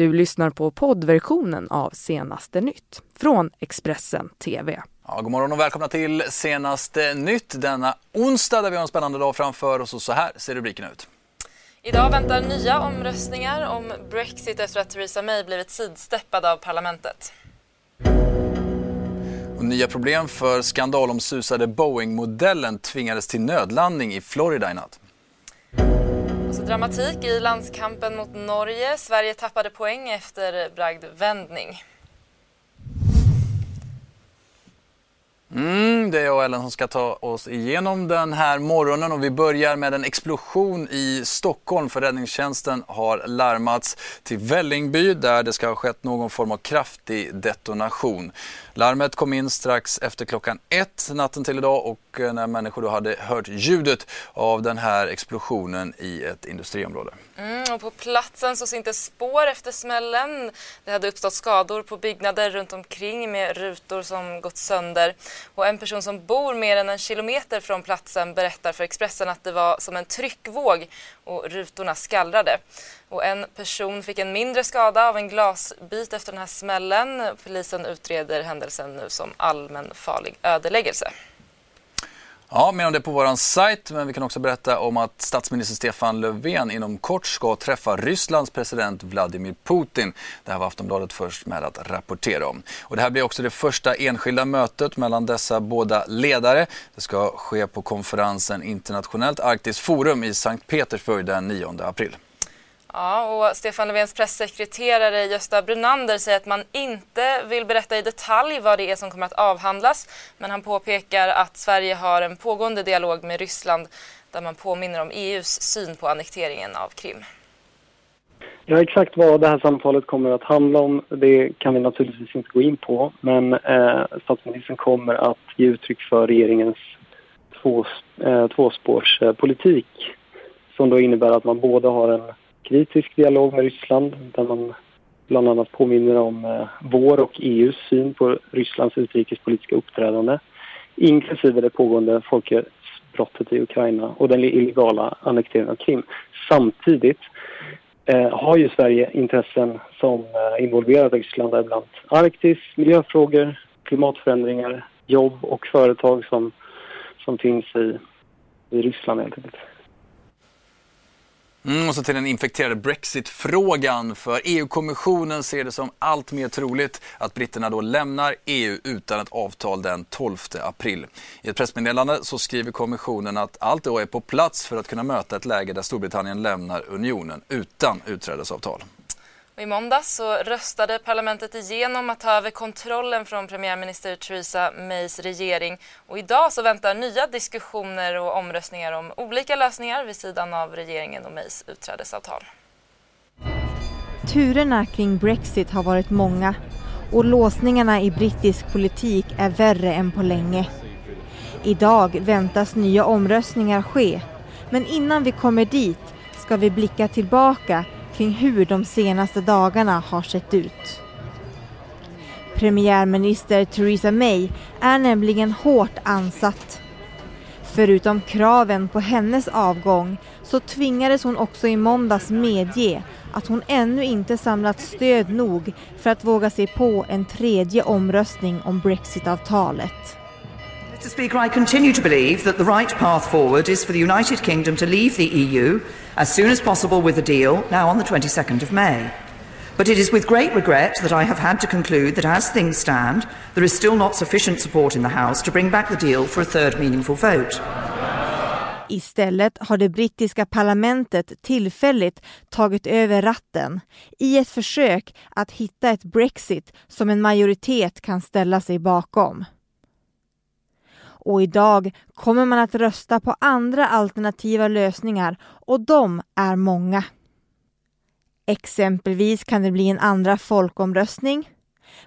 Du lyssnar på poddversionen av Senaste nytt från Expressen TV. Ja, god morgon och välkomna till Senaste nytt denna onsdag där vi har en spännande dag framför oss och så här ser rubriken ut. Idag väntar nya omröstningar om Brexit efter att Theresa May blivit sidsteppad av parlamentet. Och nya problem för skandalomsusade Boeing-modellen tvingades till nödlandning i Florida i natt. Dramatik i landskampen mot Norge. Sverige tappade poäng efter bragdvändning. Mm, det är jag och Ellen som ska ta oss igenom den här morgonen och vi börjar med en explosion i Stockholm för räddningstjänsten har larmats till Vällingby där det ska ha skett någon form av kraftig detonation. Larmet kom in strax efter klockan ett natten till idag och eh, när människor då hade hört ljudet av den här explosionen i ett industriområde. Mm, och på platsen så syntes spår efter smällen. Det hade uppstått skador på byggnader runt omkring med rutor som gått sönder. Och en person som bor mer än en kilometer från platsen berättar för Expressen att det var som en tryckvåg och rutorna skallrade. Och en person fick en mindre skada av en glasbit efter den här smällen. Polisen utreder händelsen nu som allmänfarlig ödeläggelse. Ja, mer om det på vår sajt, men vi kan också berätta om att statsminister Stefan Löfven inom kort ska träffa Rysslands president Vladimir Putin. Det här var Aftonbladet först med att rapportera om. Och det här blir också det första enskilda mötet mellan dessa båda ledare. Det ska ske på konferensen Internationellt Arktiskt Forum i Sankt Petersburg den 9 april. Ja, och Stefan Löfvens pressekreterare Gösta Brunander säger att man inte vill berätta i detalj vad det är som kommer att avhandlas. Men han påpekar att Sverige har en pågående dialog med Ryssland där man påminner om EUs syn på annekteringen av Krim. Ja, exakt vad det här samtalet kommer att handla om det kan vi naturligtvis inte gå in på. Men eh, statsministern kommer att ge uttryck för regeringens två, eh, tvåspårspolitik som då innebär att man både har en kritisk dialog med Ryssland där man bland annat påminner om eh, vår och EUs syn på Rysslands utrikespolitiska uppträdande inklusive det pågående folkrättsbrottet i Ukraina och den illegala annekteringen av Krim. Samtidigt eh, har ju Sverige intressen som eh, involverar Ryssland, däribland Arktis, miljöfrågor, klimatförändringar, jobb och företag som, som finns i, i Ryssland helt enkelt. Mm, och så till den infekterade Brexit-frågan. För EU-kommissionen ser det som allt mer troligt att britterna då lämnar EU utan ett avtal den 12 april. I ett pressmeddelande så skriver kommissionen att allt då är på plats för att kunna möta ett läge där Storbritannien lämnar unionen utan utträdesavtal. I måndags så röstade parlamentet igenom att ta över kontrollen från premiärminister Theresa Mays regering. Och idag så väntar nya diskussioner och omröstningar om olika lösningar vid sidan av regeringen och Mays utträdesavtal. Turerna kring Brexit har varit många och låsningarna i brittisk politik är värre än på länge. Idag väntas nya omröstningar ske, men innan vi kommer dit ska vi blicka tillbaka kring hur de senaste dagarna har sett ut. Premiärminister Theresa May är nämligen hårt ansatt. Förutom kraven på hennes avgång så tvingades hon också i måndags medge att hon ännu inte samlat stöd nog för att våga sig på en tredje omröstning om Brexitavtalet. Mr Speaker, I continue to believe that the right path forward is for the United Kingdom to leave the EU as soon as possible with a deal now on the 22nd of May. But it is with great regret that I have had to conclude that as things stand, there is still not sufficient support in the House to bring back the deal for a third meaningful vote. Istället har det brittiska parlamentet tillfälligt tagit över ratten i ett försök att hitta ett Brexit som en majoritet kan ställa sig bakom och idag kommer man att rösta på andra alternativa lösningar och de är många. Exempelvis kan det bli en andra folkomröstning.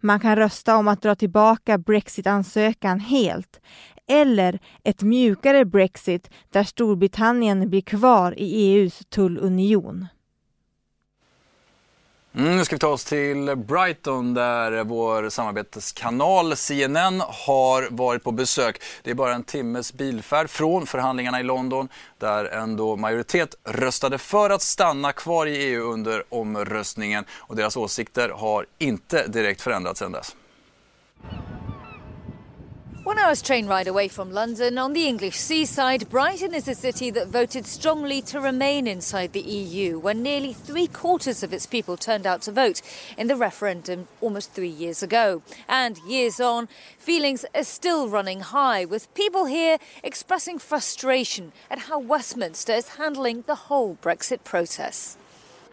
Man kan rösta om att dra tillbaka Brexitansökan helt eller ett mjukare Brexit där Storbritannien blir kvar i EUs tullunion. Mm, nu ska vi ta oss till Brighton där vår samarbetskanal CNN har varit på besök. Det är bara en timmes bilfärd från förhandlingarna i London där ändå majoritet röstade för att stanna kvar i EU under omröstningen och deras åsikter har inte direkt förändrats sedan dess. One hour's train ride away from London, on the English seaside, Brighton is a city that voted strongly to remain inside the EU when nearly three quarters of its people turned out to vote in the referendum almost three years ago. And years on, feelings are still running high, with people here expressing frustration at how Westminster is handling the whole Brexit process.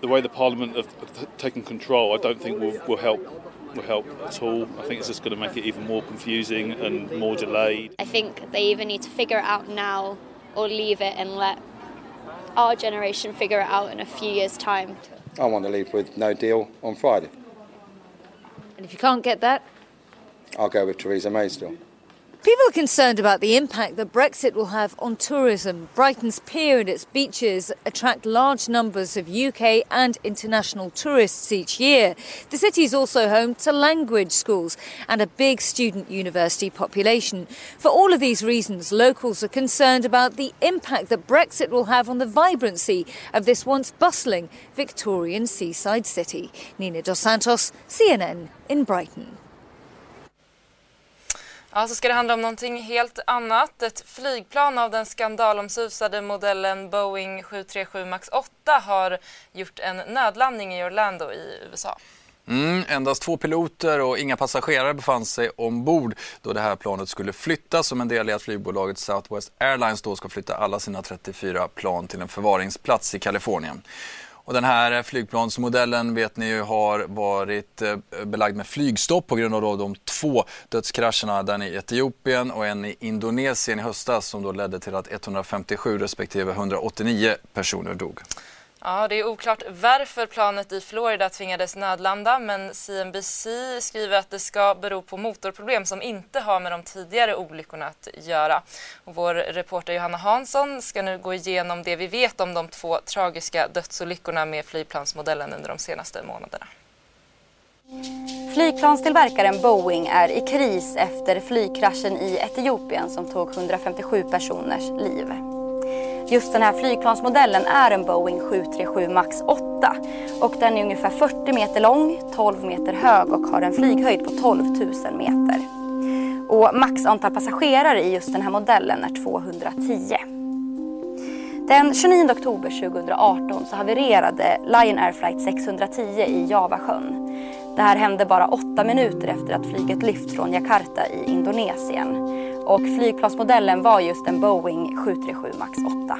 The way the Parliament have taken control, I don't think will, will help will help at all. I think it's just going to make it even more confusing and more delayed. I think they either need to figure it out now or leave it and let our generation figure it out in a few years' time. I want to leave with no deal on Friday. And if you can't get that? I'll go with Theresa May still. People are concerned about the impact that Brexit will have on tourism. Brighton's pier and its beaches attract large numbers of UK and international tourists each year. The city is also home to language schools and a big student university population. For all of these reasons, locals are concerned about the impact that Brexit will have on the vibrancy of this once bustling Victorian seaside city. Nina Dos Santos, CNN in Brighton. Ja, så ska det handla om någonting helt annat. Ett flygplan av den skandalomsusade modellen Boeing 737 Max 8 har gjort en nödlandning i Orlando i USA. Mm, endast två piloter och inga passagerare befann sig ombord då det här planet skulle flyttas som en del i att flygbolaget Southwest Airlines då ska flytta alla sina 34 plan till en förvaringsplats i Kalifornien. Och den här flygplansmodellen vet ni ju har varit eh, belagd med flygstopp på grund av de två dödskrascherna, den i Etiopien och en i Indonesien i höstas som då ledde till att 157 respektive 189 personer dog. Ja, det är oklart varför planet i Florida tvingades nödlanda men CNBC skriver att det ska bero på motorproblem som inte har med de tidigare olyckorna att göra. Och vår reporter Johanna Hansson ska nu gå igenom det vi vet om de två tragiska dödsolyckorna med flygplansmodellen under de senaste månaderna. Flygplanstillverkaren Boeing är i kris efter flygkraschen i Etiopien som tog 157 personers liv. Just den här flygplansmodellen är en Boeing 737 Max 8 och den är ungefär 40 meter lång, 12 meter hög och har en flyghöjd på 12 000 meter. Och max antal passagerare i just den här modellen är 210. Den 29 oktober 2018 så havererade Lion Air Flight 610 i Javasjön. Det här hände bara åtta minuter efter att flyget lyft från Jakarta i Indonesien. Och flygplansmodellen var just en Boeing 737 Max 8.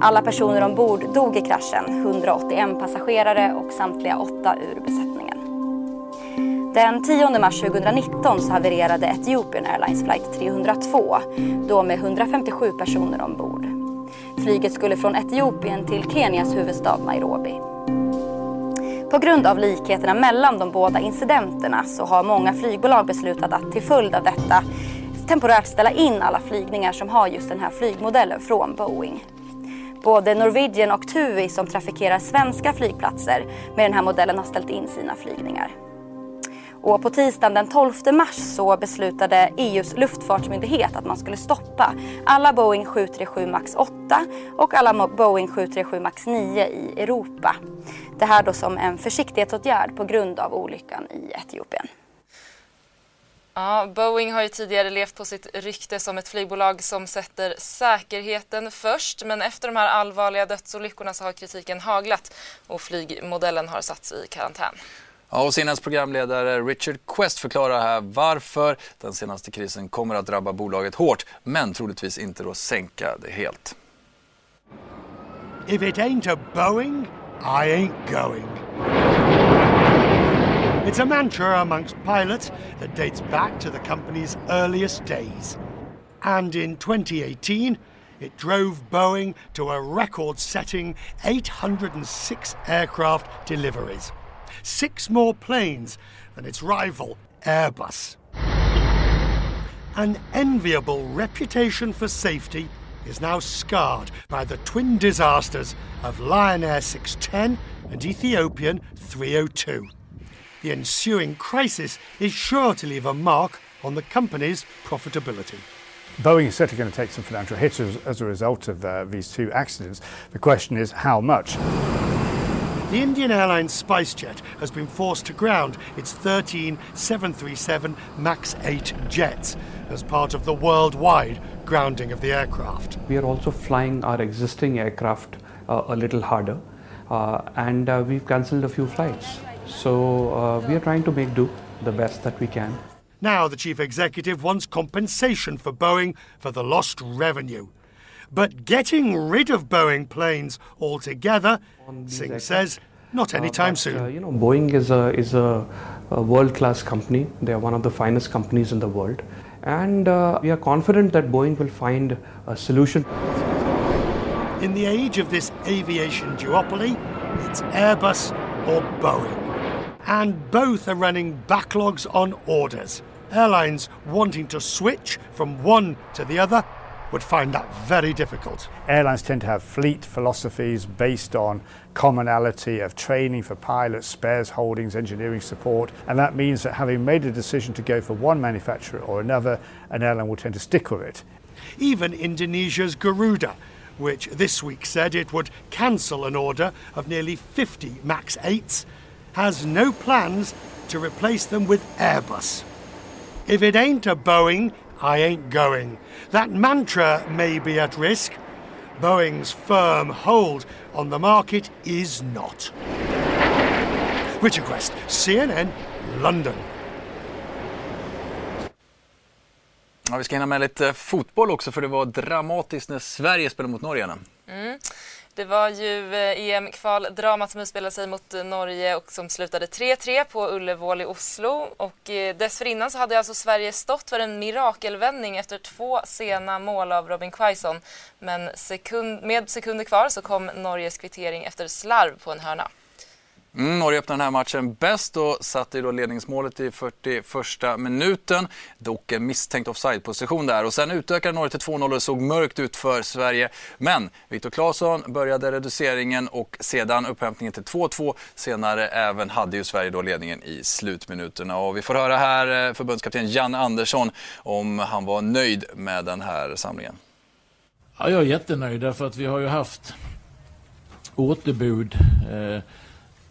Alla personer ombord dog i kraschen, 181 passagerare och samtliga åtta ur besättningen. Den 10 mars 2019 så havererade Ethiopian Airlines flight 302, då med 157 personer ombord. Flyget skulle från Etiopien till Kenias huvudstad Nairobi. På grund av likheterna mellan de båda incidenterna så har många flygbolag beslutat att till följd av detta temporärt ställa in alla flygningar som har just den här flygmodellen från Boeing. Både Norwegian och TUI som trafikerar svenska flygplatser med den här modellen har ställt in sina flygningar. Och på tisdagen den 12 mars så beslutade EUs luftfartsmyndighet att man skulle stoppa alla Boeing 737 Max 8 och alla Boeing 737 Max 9 i Europa. Det här då som en försiktighetsåtgärd på grund av olyckan i Etiopien. Ja, Boeing har ju tidigare levt på sitt rykte som ett flygbolag som sätter säkerheten först. Men efter de här allvarliga dödsolyckorna så har kritiken haglat och flygmodellen har satts i karantän. Ja, och CNNs programledare Richard Quest förklarar här varför den senaste krisen kommer att drabba bolaget hårt, men troligtvis inte då sänka det helt. If it ain't a Boeing, I ain't going. It's a mantra amongst pilots that dates back to the company's earliest days. And in 2018, it drove Boeing to a record setting 806 aircraft deliveries, six more planes than its rival, Airbus. An enviable reputation for safety is now scarred by the twin disasters of Lion Air 610 and Ethiopian 302. The ensuing crisis is sure to leave a mark on the company's profitability. Boeing is certainly going to take some financial hits as, as a result of uh, these two accidents. The question is how much? The Indian Airlines SpiceJet has been forced to ground its 13 737 MAX 8 jets as part of the worldwide grounding of the aircraft. We are also flying our existing aircraft uh, a little harder uh, and uh, we've cancelled a few flights. So uh, we are trying to make do the best that we can. Now the chief executive wants compensation for Boeing for the lost revenue. But getting rid of Boeing planes altogether, Singh says, not anytime Uh, but, soon. uh, you know, Boeing is a is a, a world-class company. They are one of the finest companies in the world, and uh, we are confident that Boeing will find a solution. In the age of this aviation duopoly, it's Airbus or Boeing. And both are running backlogs on orders. Airlines wanting to switch from one to the other would find that very difficult. Airlines tend to have fleet philosophies based on commonality of training for pilots, spares holdings, engineering support, and that means that having made a decision to go for one manufacturer or another, an airline will tend to stick with it. Even Indonesia's Garuda, which this week said it would cancel an order of nearly 50 MAX 8s, has no plans to replace them with Airbus. If it ain't a Boeing, I ain't going. That mantra may be at risk. Boeing's firm hold on the market is not. Richard Quest, CNN, London. Ja, vi ska hinna med lite fotboll också för det var dramatiskt när Sverige spelade mot Norge. Mm. Det var ju eh, EM-kvaldramat som utspelade sig mot eh, Norge och som slutade 3-3 på Ullevål i Oslo. Och eh, dessförinnan så hade alltså Sverige stått för en mirakelvändning efter två sena mål av Robin Quaison. Men sekund, med sekunder kvar så kom Norges kvittering efter slarv på en hörna. Mm, Norge öppnade den här matchen bäst och satte då ledningsmålet i 41 minuten. Dock en misstänkt offside-position där och sen utökade Norge till 2-0 och det såg mörkt ut för Sverige. Men Viktor Claesson började reduceringen och sedan upphämtningen till 2-2. Senare även hade ju Sverige då ledningen i slutminuterna och vi får höra här eh, förbundskapten Jan Andersson om han var nöjd med den här samlingen. Ja, jag är jättenöjd därför att vi har ju haft återbud, eh,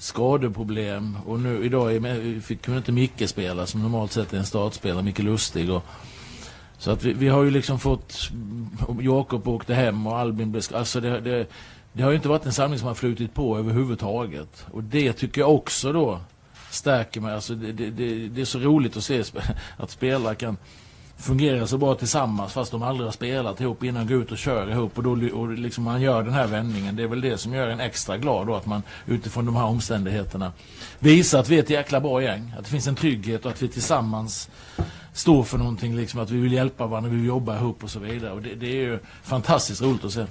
skadeproblem och nu idag är med, fick, kunde inte Micke spela som normalt sett är en startspelare, Micke Lustig. Och, så att vi, vi har ju liksom fått, Jakob åkte hem och Albin blev Alltså det, det, det har ju inte varit en samling som har flutit på överhuvudtaget. Och det tycker jag också då stärker mig. Alltså det, det, det, det är så roligt att se att spelare kan fungerar så bra tillsammans fast de aldrig har spelat ihop innan går ut och kör ihop och då och liksom man gör den här vändningen. Det är väl det som gör en extra glad då att man utifrån de här omständigheterna visar att vi är ett jäkla bra gäng. Att det finns en trygghet och att vi tillsammans står för någonting liksom att vi vill hjälpa varandra, vi vill jobba ihop och så vidare. Och det, det är ju fantastiskt roligt att se.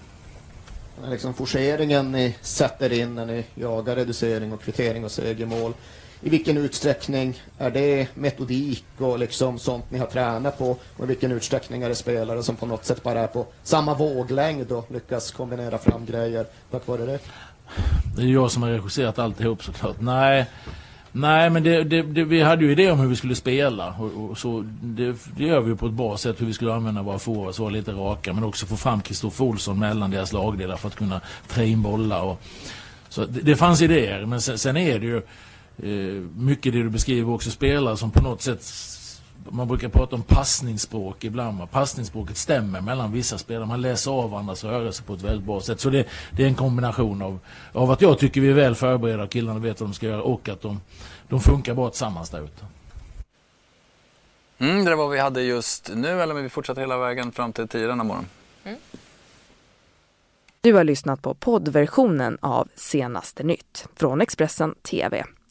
Den här liksom forceringen ni sätter in när ni jagar reducering och kvittering och segermål. I vilken utsträckning är det metodik och liksom sånt ni har tränat på? Och i vilken utsträckning är det spelare som på något sätt bara är på samma våglängd och lyckas kombinera fram grejer tack vare det? Det är jag som har regisserat alltihop såklart. Nej, nej men det, det, det, vi hade ju idé om hur vi skulle spela. Och, och så, det, det gör vi ju på ett bra sätt hur vi skulle använda våra forwards, vara lite raka. Men också få fram Kristoffer Olsson mellan deras lagdelar för att kunna trä in bollar. Och, så det, det fanns idéer, men sen, sen är det ju mycket det du beskriver också spelare som på något sätt man brukar prata om passningsspråk ibland. va. Passningsspråket stämmer mellan vissa spelare. Man läser av varandras rörelser på ett väldigt bra sätt. Så det, det är en kombination av, av att jag tycker vi är väl förberedda och killarna vet vad de ska göra och att de, de funkar bra tillsammans där ute. Mm, det var vad vi hade just nu, eller men vi fortsätter hela vägen fram till 10 denna morgon. Du har lyssnat på poddversionen av Senaste nytt från Expressen TV.